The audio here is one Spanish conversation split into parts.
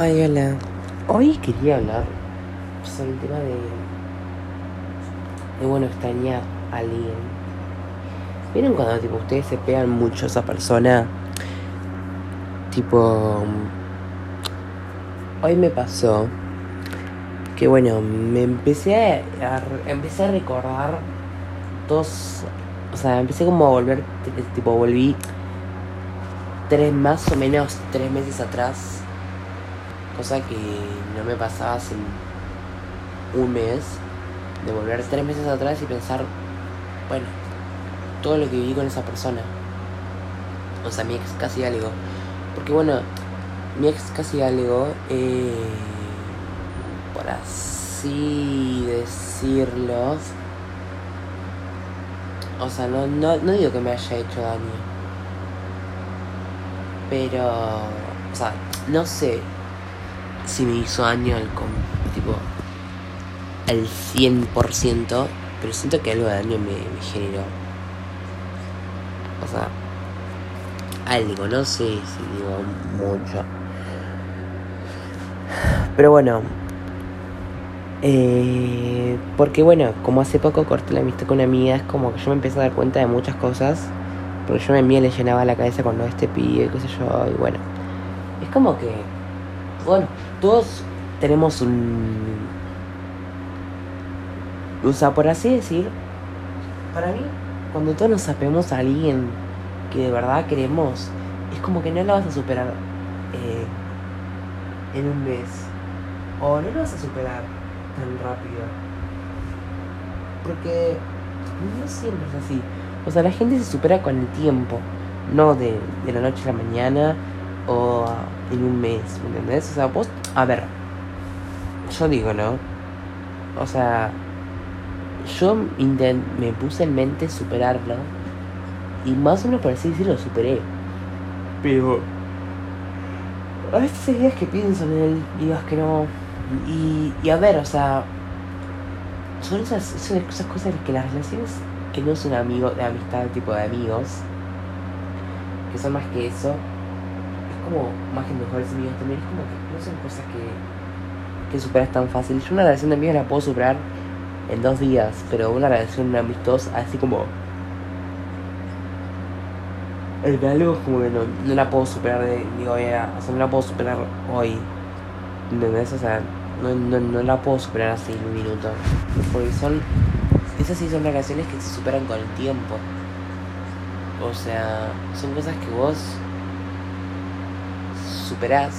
Ay, hola. Hoy quería hablar sobre el tema de. de bueno, extrañar a alguien. ¿Vieron cuando tipo ustedes se pegan mucho a esa persona? Tipo. Hoy me pasó que bueno, me empecé a, empecé a recordar dos. O sea, empecé como a volver. Tipo, volví tres más o menos tres meses atrás cosa que no me pasaba hace un mes, de volver tres meses atrás y pensar, bueno, todo lo que viví con esa persona. O sea, mi ex casi algo. Porque bueno, mi ex casi algo, eh, por así decirlo, o sea, no, no, no digo que me haya hecho daño. Pero, o sea, no sé, si me hizo daño al tipo al 100%, pero siento que algo de daño me, generó. O sea, algo, no sé si digo mucho. Pero bueno, eh, porque bueno, como hace poco corté la amistad con una amiga, es como que yo me empecé a dar cuenta de muchas cosas. Porque yo me mía le llenaba la cabeza cuando este pibe, qué sé yo, y bueno. Es como que bueno, todos tenemos un... O sea, por así decir, para mí, cuando todos nos sapemos a alguien que de verdad queremos, es como que no lo vas a superar eh, en un mes. O no lo vas a superar tan rápido. Porque no siempre es así. O sea, la gente se supera con el tiempo, no de, de la noche a la mañana o en un mes, ¿me entendés? O sea, vos, a ver, yo digo, ¿no? O sea, yo me puse en mente superarlo y más o menos por así decirlo, lo superé. Pero a veces hay días que pienso en él y digo que no. Y, y a ver, o sea, son esas, esas cosas que las relaciones que no son amigos, de amistad, tipo de amigos, que son más que eso, como más que mejores amigos también, es como que no son cosas que, que superas tan fácil. Yo una relación de amigos la puedo superar en dos días, pero una relación amistosa, así como. El algo como que no, no la puedo superar de, digo, ya, o sea, no la puedo superar hoy. ¿Entendés? O sea, no, no, no la puedo superar así en un minuto. Porque son. Esas sí son relaciones que se superan con el tiempo. O sea, son cosas que vos superás.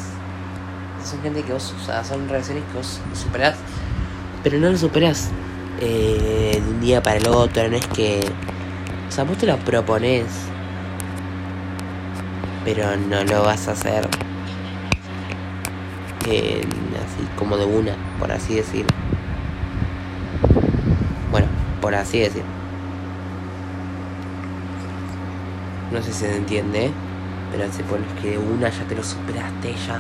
Son gente que vos, o sea, son relaciones que vos superás, pero no lo superás eh, de un día para el otro, no es que. O sea, vos te lo propones, pero no lo vas a hacer eh, así como de una, por así decir. Bueno, por así decir. No sé si se entiende. Pero se pone que una ya te lo superaste, ya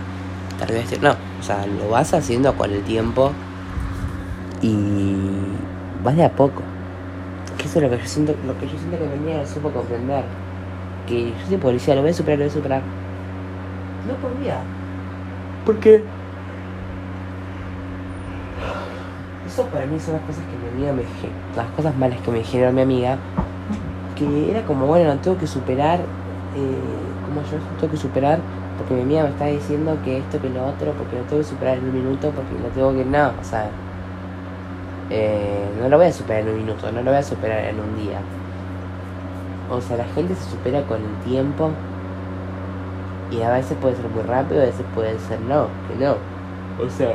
vez No, o sea, lo vas haciendo con el tiempo y vas de a poco. Que eso es lo que yo siento, lo que yo siento que venía supo comprender. Que yo soy policía, lo voy a superar, lo voy a superar. No podía. Porque eso para mí son las cosas que me, me las cosas malas que me generó mi amiga. Que era como, bueno, tengo que superar eh, como yo tengo que superar, porque mi amiga me está diciendo que esto, que lo otro, porque lo tengo que superar en un minuto, porque lo tengo que. No, o sea. Eh, no lo voy a superar en un minuto, no lo voy a superar en un día. O sea, la gente se supera con el tiempo. Y a veces puede ser muy rápido, a veces puede ser no, que no. O sea.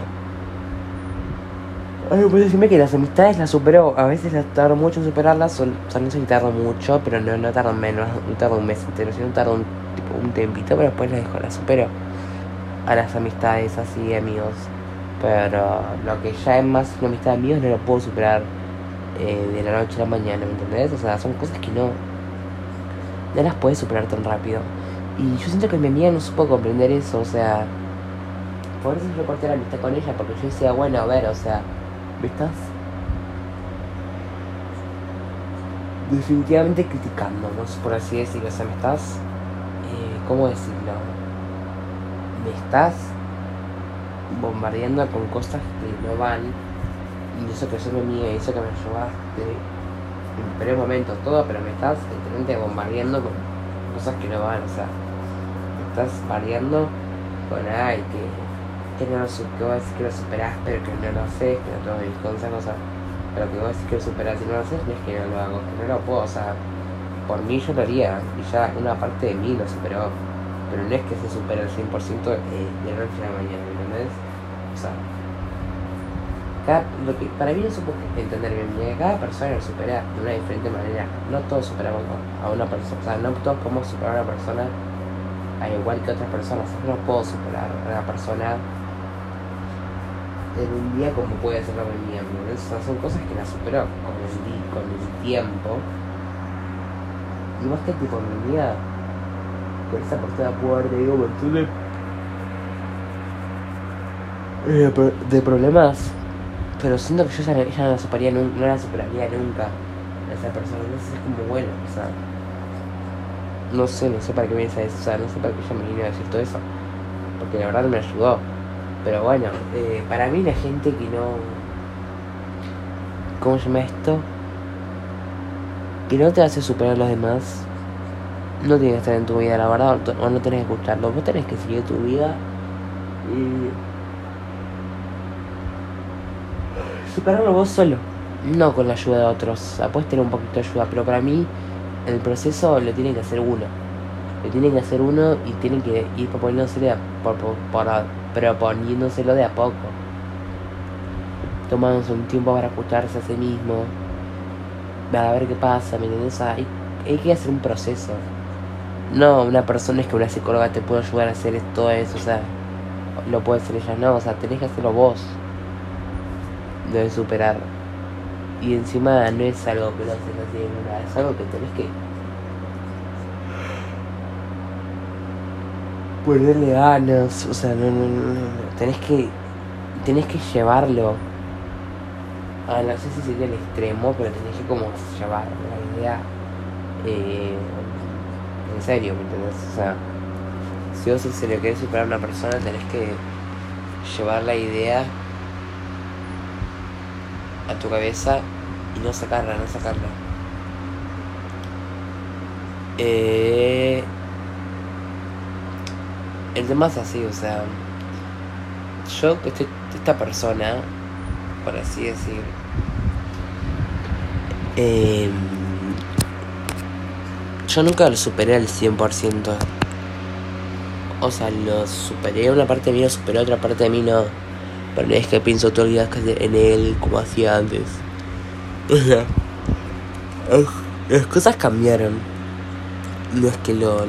Ay, puede decirme que las amistades las supero, a veces las tardo mucho en superarlas, son, son sé si tardo mucho, pero no, no tardo menos, no tardo un mes entero, sino tardo un un tempito, pero después la dejo, la supero a las amistades así amigos. Pero lo que ya es más una amistad de amigos no lo puedo superar eh, de la noche a la mañana, ¿me entendés? O sea, son cosas que no, no las puedes superar tan rápido. Y yo siento que mi amiga no supo comprender eso, o sea, por eso yo corté la amistad con ella, porque yo decía, bueno, a ver, o sea, ¿me estás definitivamente criticándonos, por así decirlo, o sea, me estás ¿cómo decirlo? Me estás bombardeando con cosas que no van. Y eso que soy mía y eso que me ayudaste en primer momento todo, pero me estás literalmente bombardeando con cosas que no van, o sea, me estás variando con ay que, que no lo que vos que lo superás pero que no lo haces, que no tomo mis consejos, pero que vos decís que lo superás y no lo haces, no es que no lo hago, que no lo puedo, o sea, por mí yo lo haría, y ya una parte de mí lo superó, pero no es que se supera al 100% de, de la noche a la mañana, ¿entendés? O sea, lo que, para mí es entender bien, cada persona lo supera de una diferente manera. No todos superamos a una persona, o sea, no todos podemos superar a una persona al igual que otras personas. Yo no puedo superar a una persona en un día como puede ser la mía. O sea, son cosas que la superó con el, con el tiempo. Y más que tipo mi vida, con esa persona puedo haber tenido de, problemas pero siento que yo ya, no la superaría nunca, a esa persona. Entonces es como bueno, o sea. No sé, no sé para qué me dice eso, no sé para qué ella me vino a decir todo eso. Porque la verdad me ayudó. Pero bueno, eh, para mí la gente que no. ¿Cómo se llama esto? Que no te hace superar a los demás. No tiene que estar en tu vida, la verdad, o no tenés que escucharlo. Vos tenés que seguir tu vida y superarlo vos solo, no con la ayuda de otros. O puedes tener un poquito de ayuda, pero para mí el proceso lo tiene que hacer uno. Lo tiene que hacer uno y tiene que ir proponiéndoselo de a, por, proponiéndoselo de a poco. Tomándose un tiempo para escucharse a sí mismo. A ver qué pasa, ¿me entiendes? hay, hay que hacer un proceso. No, una persona es que una psicóloga te puede ayudar a hacer todo eso, o sea, lo puede hacer ella, no, o sea, tenés que hacerlo vos debes superar. Y encima no es algo que lo haces así de nada, es algo que tenés que ponerle ganas, o sea, no, no, no, tenés que tenés que llevarlo a no sé si sería el extremo, pero tenés que como llevar la idea eh, en serio, ¿me entendés? O sea, si vos se le querés superar a una persona, tenés que llevar la idea a tu cabeza y no sacarla, no sacarla. Eh, el tema es así, o sea, yo, este, esta persona, por así decir, eh, yo nunca lo superé al 100%. O sea, lo superé, una parte de mí lo superó, otra parte de mí no. Pero no es que pienso todo el día en él como hacía antes. Las cosas cambiaron. No es que lo,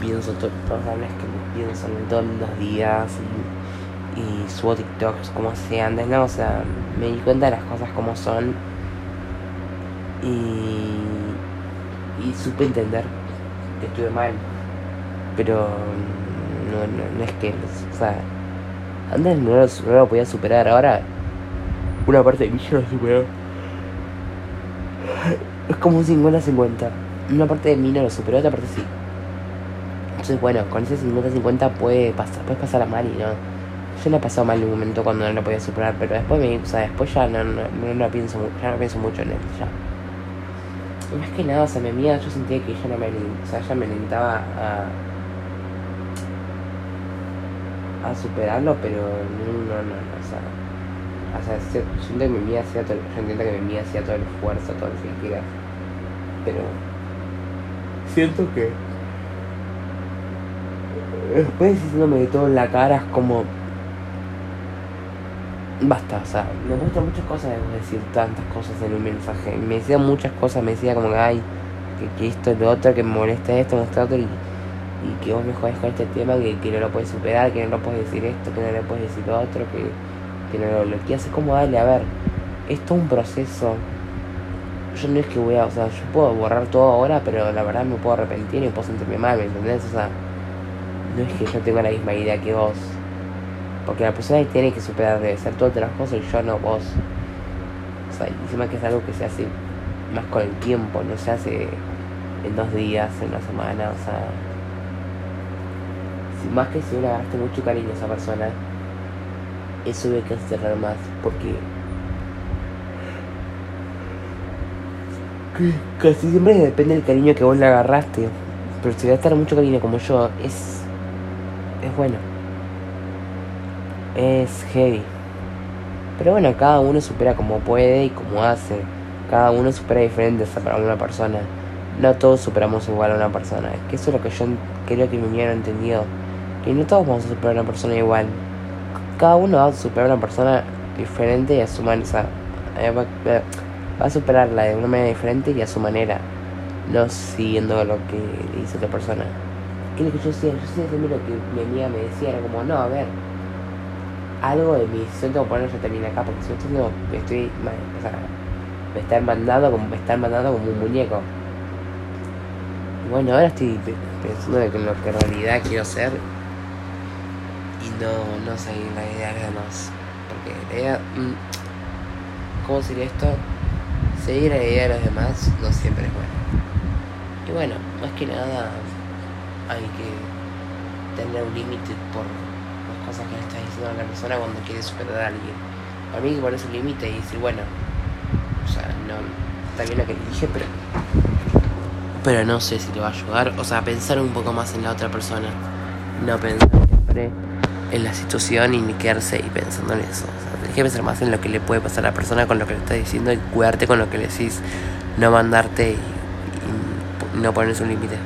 pienso todo, no es que lo pienso todos los días y subo TikToks como hacía antes, no, o sea, me di cuenta de las cosas como son y, y supe entender que estuve mal, pero no, no, no es que, o sea, antes no lo, podía superar, ahora una parte de mí ya lo superó. Es como un 50-50. Una parte de mí no lo superó, otra parte sí. Entonces, bueno, con ese 50-50 puede pasar, puedes pasar a mal y no. Yo lo he pasado mal en un momento cuando no lo podía superar, pero después me, o sea, después ya no, no, no, pienso, ya no pienso mucho en él, ya. Y más que nada, o sea, mi amiga yo sentía que ella no me, o sea, ella me alentaba a a superarlo, pero no, no, no, o sea, o sea, siento que mi mía hacía todo, yo entiendo que mi mía hacía todo el esfuerzo, todo lo que quieras, pero siento que después diciéndome de todo en la cara es como basta, o sea, me gusta muchas cosas de decir tantas cosas en un mensaje, me decía muchas cosas, me decía como que ay, que, esto, lo otro, que me molesta esto, me molesta otro y que vos me jodes con este tema, que, que, no lo puedes superar, que no lo puedes decir esto, que no le puedes decir lo otro, que, que no lo bloqueas. Es como darle, a ver, esto es un proceso. Yo no es que voy a, o sea, yo puedo borrar todo ahora, pero la verdad me puedo arrepentir y puedo sentirme mal, ¿me entendés? O sea, no es que yo tenga la misma idea que vos. Porque la persona tiene que superar debe ser todo el cosas y yo no vos. O sea, encima que es algo que se hace más con el tiempo, no se hace en dos días, en una semana, o sea más que si uno agarraste mucho cariño a esa persona eso hay que cerrar más, porque casi siempre depende del cariño que vos le agarraste. Pero si va a estar mucho cariño como yo, es. es bueno. Es heavy. Pero bueno, cada uno supera como puede y como hace. Cada uno supera diferente a una persona. No todos superamos igual a una persona. Que eso es lo que yo creo que me hubieran entendido. Que no todos vamos a superar a una persona igual. Cada uno va a superar a una persona diferente y a su manera. Eh, va a superarla de una manera diferente y a su manera. No siguiendo lo que dice otra persona. Que lo que yo decía, yo decía lo que mi amiga me decía, era como, no, a ver, algo de mi decisión tengo que poner yo también acá, porque si no estoy, estoy, o sea, me están mandando como, me están mandando como un muñeco. Bueno, ahora estoy pensando en lo que en realidad quiero ser y no, no seguir la idea de los demás. Porque la idea, mm, ¿cómo sería esto? Seguir la idea de los demás no siempre es bueno. Y bueno, más que nada hay que tener un límite por cosas que le estás diciendo a la persona cuando quiere superar a alguien. Para mí ponerse un límite y decir, bueno, o sea, no, está bien lo que le dije, pero, pero no sé si le va a ayudar. O sea, pensar un poco más en la otra persona, no pensar siempre en la situación y ni quedarse ahí pensando en eso. O sea, tienes que pensar más en lo que le puede pasar a la persona con lo que le estás diciendo y cuidarte con lo que le decís, no mandarte y, y no ponerse un límite.